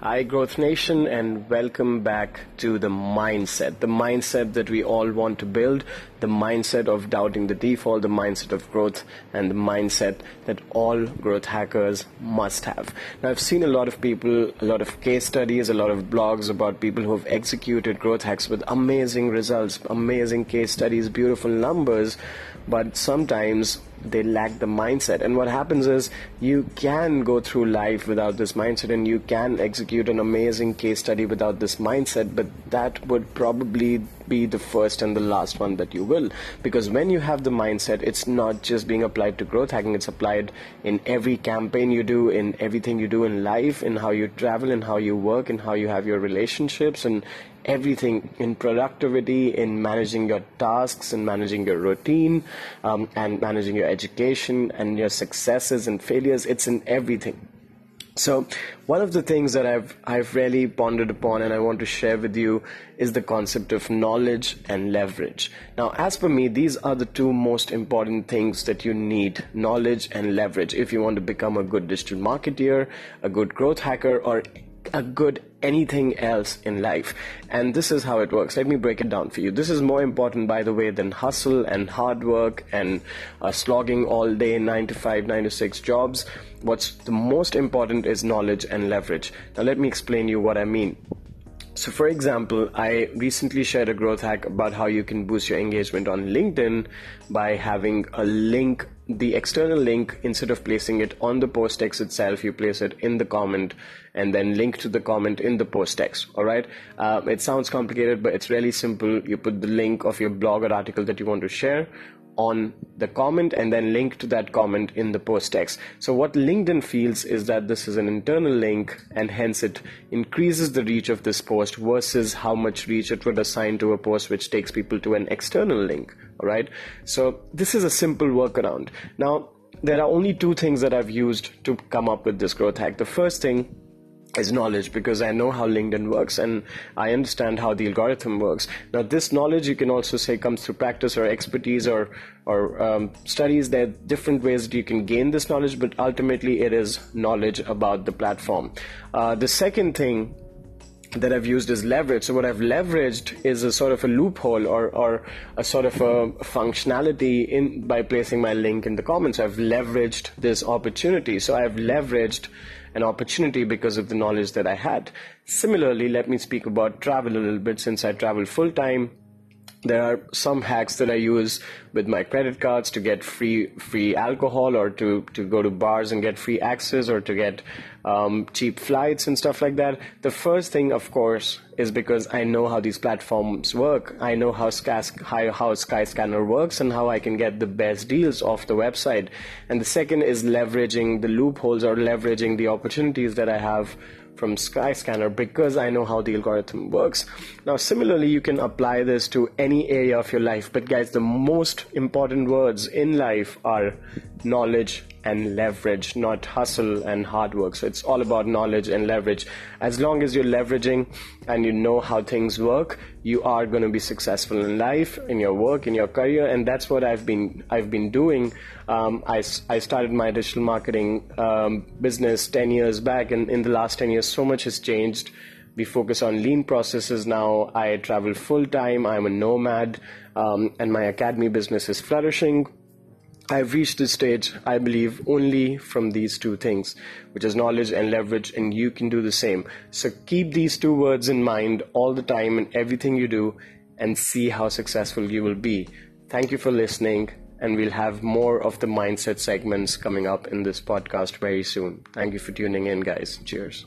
Hi, Growth Nation, and welcome back to the mindset. The mindset that we all want to build, the mindset of doubting the default, the mindset of growth, and the mindset that all growth hackers must have. Now, I've seen a lot of people, a lot of case studies, a lot of blogs about people who have executed growth hacks with amazing results, amazing case studies, beautiful numbers, but sometimes they lack the mindset. And what happens is you can go through life without this mindset and you can execute an amazing case study without this mindset, but that would probably be the first and the last one that you will. Because when you have the mindset, it's not just being applied to growth hacking, it's applied in every campaign you do, in everything you do in life, in how you travel, in how you work, in how you have your relationships, and everything in productivity, in managing your tasks, and managing your routine, um, and managing your education and your successes and failures. It's in everything. So one of the things that I've I've really pondered upon and I want to share with you is the concept of knowledge and leverage. Now, as per me, these are the two most important things that you need: knowledge and leverage. If you want to become a good digital marketeer, a good growth hacker, or a good anything else in life. And this is how it works. Let me break it down for you. This is more important, by the way, than hustle and hard work and uh, slogging all day, nine to five, nine to six jobs. What's the most important is knowledge and leverage. Now, let me explain you what I mean. So, for example, I recently shared a growth hack about how you can boost your engagement on LinkedIn by having a link, the external link, instead of placing it on the post text itself, you place it in the comment and then link to the comment in the post text. All right. Uh, it sounds complicated, but it's really simple. You put the link of your blog or article that you want to share on the comment and then link to that comment in the post text. So what LinkedIn feels is that this is an internal link and hence it increases the reach of this post versus how much reach it would assign to a post which takes people to an external link. All right. So this is a simple workaround. Now, there are only two things that I've used to come up with this growth hack. The first thing is knowledge because I know how LinkedIn works and I understand how the algorithm works. Now, this knowledge you can also say comes through practice or expertise or or um, studies. There are different ways that you can gain this knowledge, but ultimately it is knowledge about the platform. Uh, the second thing that I've used as leverage. So what I've leveraged is a sort of a loophole or, or a sort of a functionality in by placing my link in the comments. I've leveraged this opportunity. So I've leveraged an opportunity because of the knowledge that I had. Similarly, let me speak about travel a little bit since I travel full time there are some hacks that I use with my credit cards to get free free alcohol or to, to go to bars and get free access or to get um, cheap flights and stuff like that. The first thing, of course, is because I know how these platforms work. I know how, Sky, how, Skyscanner works and how I can get the best deals off the website. And the second is leveraging the loopholes or leveraging the opportunities that I have from Skyscanner because I know how the algorithm works. Now, similarly, you can apply this to any area of your life. But, guys, the most important words in life are knowledge and leverage, not hustle and hard work. So it's all about knowledge and leverage. As long as you're leveraging and you know how things work, you are going to be successful in life, in your work, in your career, and that's what I've been I've been doing. Um, I, I started my digital marketing um, business ten years back, and in the last ten years, so much has changed. We focus on lean processes now. I travel full time. I'm a nomad, um, and my academy business is flourishing I've reached this stage, I believe, only from these two things, which is knowledge and leverage, and you can do the same. So keep these two words in mind all the time in everything you do and see how successful you will be. Thank you for listening, and we'll have more of the mindset segments coming up in this podcast very soon. Thank you for tuning in, guys. Cheers.